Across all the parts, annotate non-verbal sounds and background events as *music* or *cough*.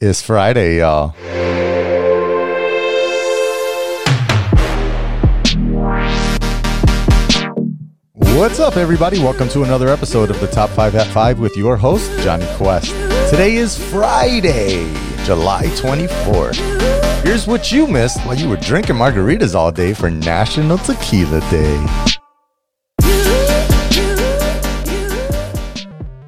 It's Friday, y'all. What's up, everybody? Welcome to another episode of the Top 5 at 5 with your host, Johnny Quest. Today is Friday, July 24th. Here's what you missed while you were drinking margaritas all day for National Tequila Day.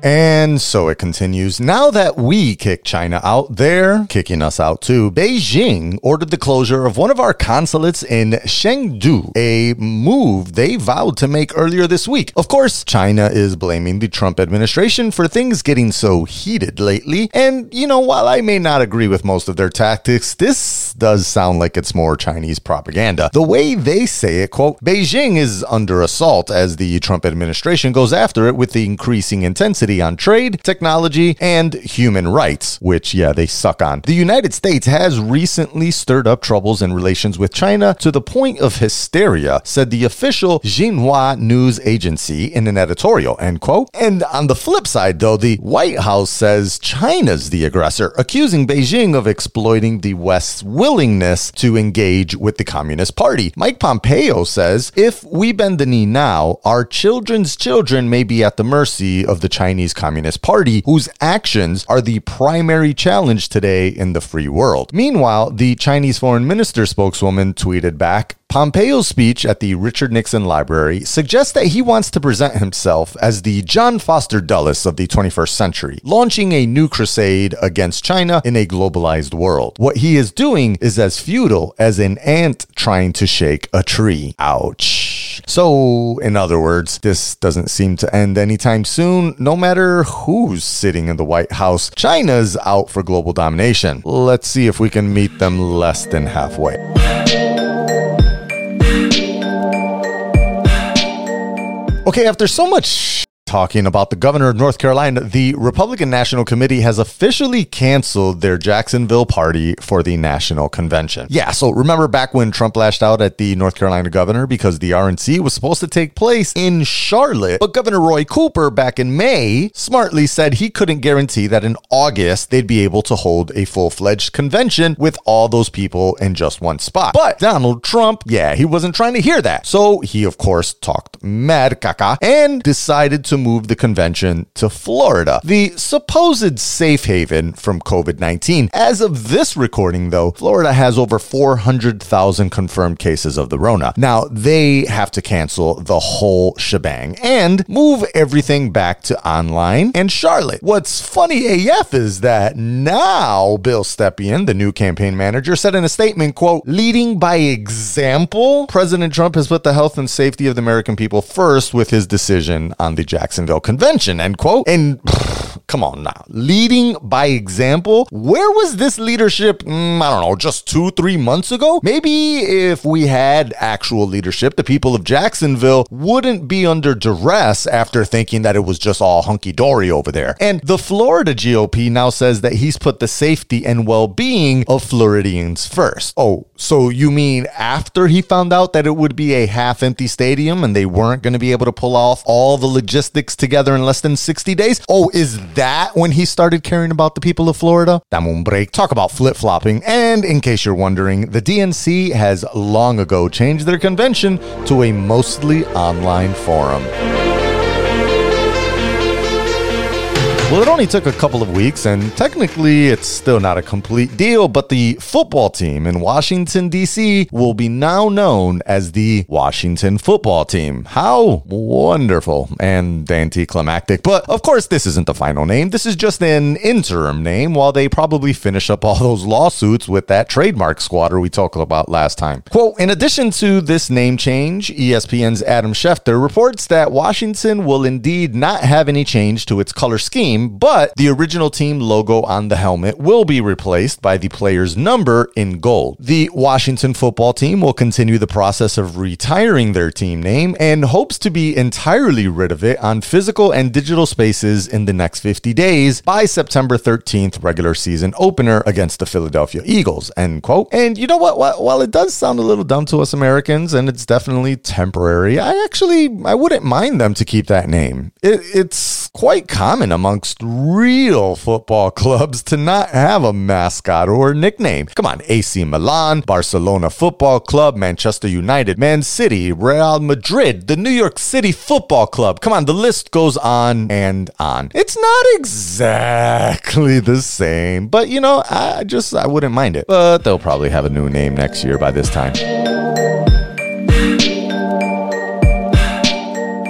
And so it continues. Now that we kick China out, they're kicking us out too. Beijing ordered the closure of one of our consulates in Chengdu, a move they vowed to make earlier this week. Of course, China is blaming the Trump administration for things getting so heated lately. And, you know, while I may not agree with most of their tactics, this does sound like it's more Chinese propaganda. The way they say it, quote, Beijing is under assault as the Trump administration goes after it with the increasing intensity on trade, technology, and human rights, which, yeah, they suck on. The United States has recently stirred up troubles in relations with China to the point of hysteria, said the official Xinhua news agency in an editorial, end quote. And on the flip side, though, the White House says China's the aggressor, accusing Beijing of exploiting the West's willingness to engage with the Communist Party. Mike Pompeo says if we bend the knee now, our children's children may be at the mercy of the Chinese Chinese Communist Party, whose actions are the primary challenge today in the free world. Meanwhile, the Chinese foreign minister spokeswoman tweeted back, Pompeo's speech at the Richard Nixon Library suggests that he wants to present himself as the John Foster Dulles of the 21st century, launching a new crusade against China in a globalized world. What he is doing is as futile as an ant trying to shake a tree. Ouch. So, in other words, this doesn't seem to end anytime soon, no matter who's sitting in the White House. China's out for global domination. Let's see if we can meet them less than halfway. Okay, after so much talking about the governor of North Carolina, the Republican National Committee has officially canceled their Jacksonville party for the national convention. Yeah, so remember back when Trump lashed out at the North Carolina governor because the RNC was supposed to take place in Charlotte, but Governor Roy Cooper back in May smartly said he couldn't guarantee that in August they'd be able to hold a full-fledged convention with all those people in just one spot. But Donald Trump, yeah, he wasn't trying to hear that. So he of course talked mad caca and decided to move the convention to Florida, the supposed safe haven from COVID 19. As of this recording, though, Florida has over 400,000 confirmed cases of the Rona. Now, they have to cancel the whole shebang and move everything back to online and Charlotte. What's funny AF is that now Bill Stepien, the new campaign manager, said in a statement, quote, leading by example, President Trump has put the health and safety of the American people first with his decision on the Jackson Jacksonville Convention, end quote. And pff, come on now, leading by example. Where was this leadership? Mm, I don't know, just two, three months ago? Maybe if we had actual leadership, the people of Jacksonville wouldn't be under duress after thinking that it was just all hunky dory over there. And the Florida GOP now says that he's put the safety and well being of Floridians first. Oh, so you mean after he found out that it would be a half empty stadium and they weren't going to be able to pull off all the logistics together in less than 60 days? Oh, is that when he started caring about the people of Florida? Dame un break. Talk about flip flopping. And in case you're wondering, the DNC has long ago changed their convention to a mostly online forum. Well, it only took a couple of weeks, and technically it's still not a complete deal, but the football team in Washington, D.C. will be now known as the Washington football team. How wonderful and anticlimactic. But of course, this isn't the final name. This is just an interim name while they probably finish up all those lawsuits with that trademark squatter we talked about last time. Quote In addition to this name change, ESPN's Adam Schefter reports that Washington will indeed not have any change to its color scheme but the original team logo on the helmet will be replaced by the player's number in gold. The Washington football team will continue the process of retiring their team name and hopes to be entirely rid of it on physical and digital spaces in the next 50 days by September 13th regular season opener against the Philadelphia Eagles, end quote. And you know what? While it does sound a little dumb to us Americans and it's definitely temporary, I actually, I wouldn't mind them to keep that name. It, it's quite common amongst real football clubs to not have a mascot or nickname. Come on, AC Milan, Barcelona Football Club, Manchester United, Man City, Real Madrid, the New York City Football Club. Come on, the list goes on and on. It's not exactly the same, but you know, I just I wouldn't mind it. But they'll probably have a new name next year by this time.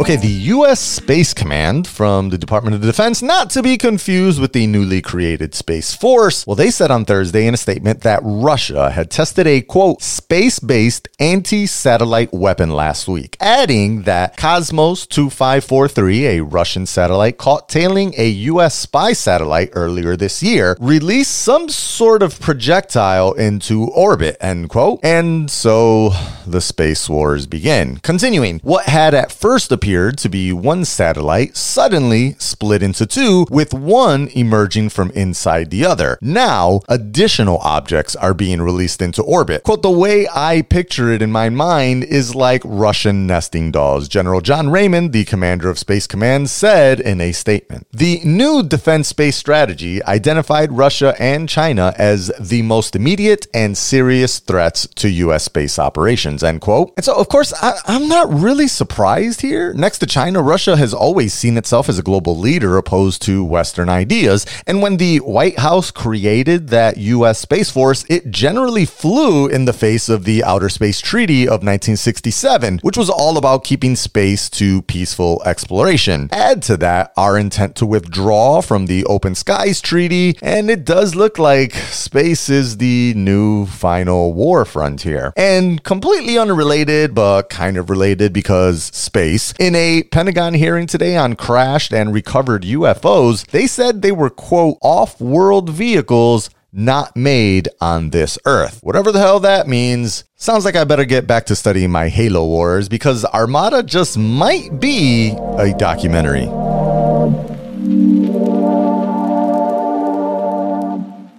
Okay, the U.S. Space Command from the Department of Defense, not to be confused with the newly created Space Force, well, they said on Thursday in a statement that Russia had tested a quote, space based anti satellite weapon last week, adding that Cosmos 2543, a Russian satellite caught tailing a U.S. spy satellite earlier this year, released some sort of projectile into orbit, end quote. And so the space wars begin. Continuing, what had at first appeared appeared to be one satellite suddenly split into two, with one emerging from inside the other. Now, additional objects are being released into orbit. Quote, the way I picture it in my mind is like Russian nesting dolls. General John Raymond, the commander of Space Command, said in a statement. The new defense space strategy identified Russia and China as the most immediate and serious threats to U.S. space operations, end quote. And so, of course, I, I'm not really surprised here. Next to China, Russia has always seen itself as a global leader opposed to Western ideas. And when the White House created that U.S. Space Force, it generally flew in the face of the Outer Space Treaty of 1967, which was all about keeping space to peaceful exploration. Add to that our intent to withdraw from the Open Skies Treaty, and it does look like space is the new final war frontier. And completely unrelated, but kind of related because space. In in a Pentagon hearing today on crashed and recovered UFOs, they said they were, quote, off world vehicles not made on this earth. Whatever the hell that means. Sounds like I better get back to studying my Halo Wars because Armada just might be a documentary.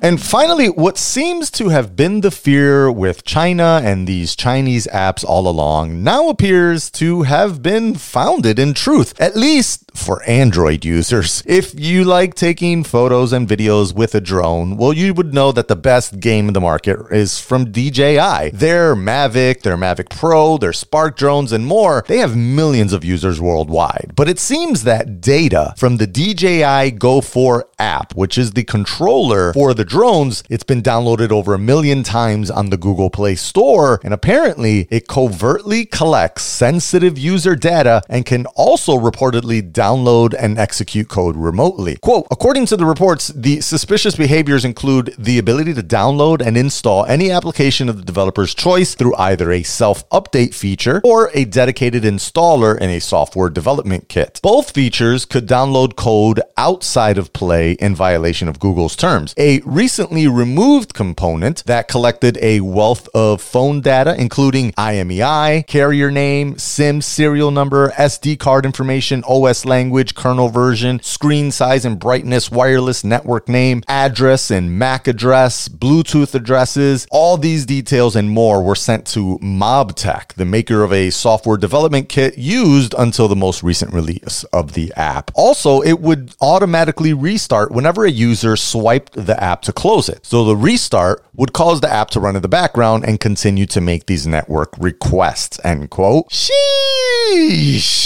And finally, what seems to have been the fear with China and these Chinese apps all along now appears to have been founded in truth, at least for Android users. If you like taking photos and videos with a drone, well, you would know that the best game in the market is from DJI. Their Mavic, their Mavic Pro, their Spark drones, and more, they have millions of users worldwide. But it seems that data from the DJI Go 4 app, which is the controller for the drones, it's been downloaded over a million times on the Google Play Store, and apparently it covertly collects sensitive user data and can also reportedly download and execute code remotely. Quote, according to the reports, the suspicious behaviors include the ability to download and install any application of the developer's choice through either a self update feature or a dedicated installer in a software development kit. Both features could download code outside of Play in violation of Google's terms. A recently removed component that collected a wealth of phone data, including IMEI, carrier name, SIM serial number, SD card information, OS language, kernel version, screen size and brightness, wireless network name, address and MAC address, Bluetooth addresses. All these details and more were sent to Mobtech, the maker of a software development kit used until the most recent release of the app. Also, it would automatically restart whenever a user swiped the app to close it. So the restart would cause the app to run in the background and continue to make these network requests. End quote. Sheesh.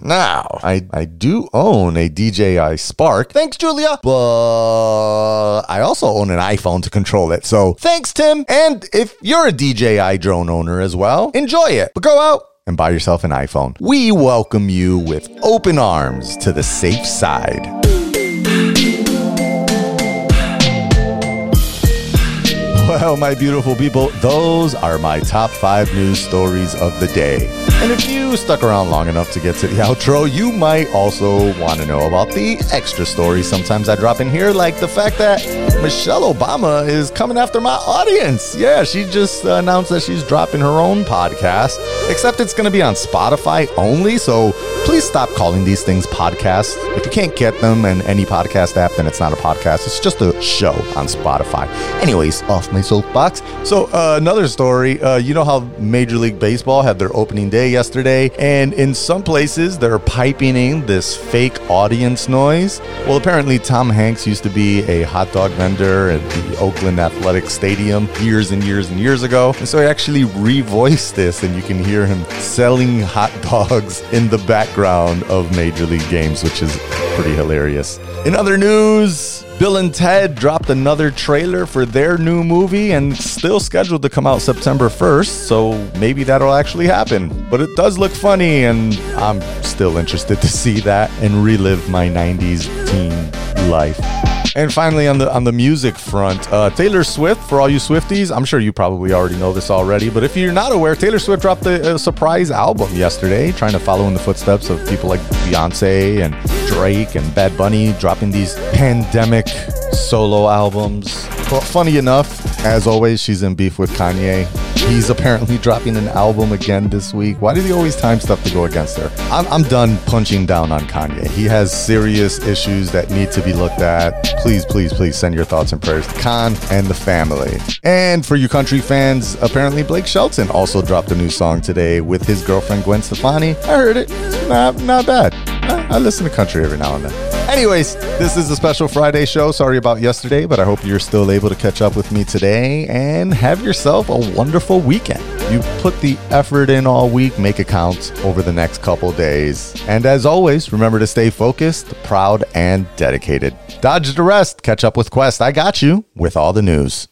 Now, I, I do own a DJI Spark. Thanks, Julia. But I also own an iPhone to control it. So thanks, Tim. And if you're a DJI drone owner as well, enjoy it. But go out and buy yourself an iPhone. We welcome you with open arms to the safe side. Well, my beautiful people, those are my top five news stories of the day. And if you stuck around long enough to get to the outro, you might also want to know about the extra stories sometimes I drop in here, like the fact that Michelle Obama is coming after my audience. Yeah, she just announced that she's dropping her own podcast Except it's going to be on Spotify only, so please stop calling these things podcasts. If you can't get them in any podcast app, then it's not a podcast. It's just a show on Spotify. Anyways, off my soapbox. So, uh, another story. Uh, you know how Major League Baseball had their opening day yesterday, and in some places they're piping in this fake audience noise. Well, apparently Tom Hanks used to be a hot dog vendor at the Oakland Athletic Stadium years and years and years ago, and so he actually revoiced this, and you can hear him selling hot *laughs* dogs in the background of Major League games, which is pretty hilarious. In other news, Bill and Ted dropped another trailer for their new movie and still scheduled to come out September 1st, so maybe that'll actually happen. But it does look funny and I'm still interested to see that and relive my 90s teen life. And finally, on the on the music front, uh, Taylor Swift. For all you Swifties, I'm sure you probably already know this already. But if you're not aware, Taylor Swift dropped a, a surprise album yesterday, trying to follow in the footsteps of people like Beyonce and Drake and Bad Bunny, dropping these pandemic solo albums. Well, funny enough, as always, she's in beef with Kanye. He's apparently dropping an album again this week. Why did he always time stuff to go against her? I'm, I'm done punching down on Kanye. He has serious issues that need to be looked at. Please, please, please send your thoughts and prayers to Khan and the family. And for you country fans, apparently Blake Shelton also dropped a new song today with his girlfriend Gwen Stefani. I heard it. Not, not bad. I, I listen to country every now and then. Anyways, this is a special Friday show. Sorry about yesterday, but I hope you're still able to catch up with me today and have yourself a wonderful weekend. You put the effort in all week, make it count over the next couple days. And as always, remember to stay focused, proud, and dedicated. Dodge the rest. Catch up with Quest. I got you with all the news.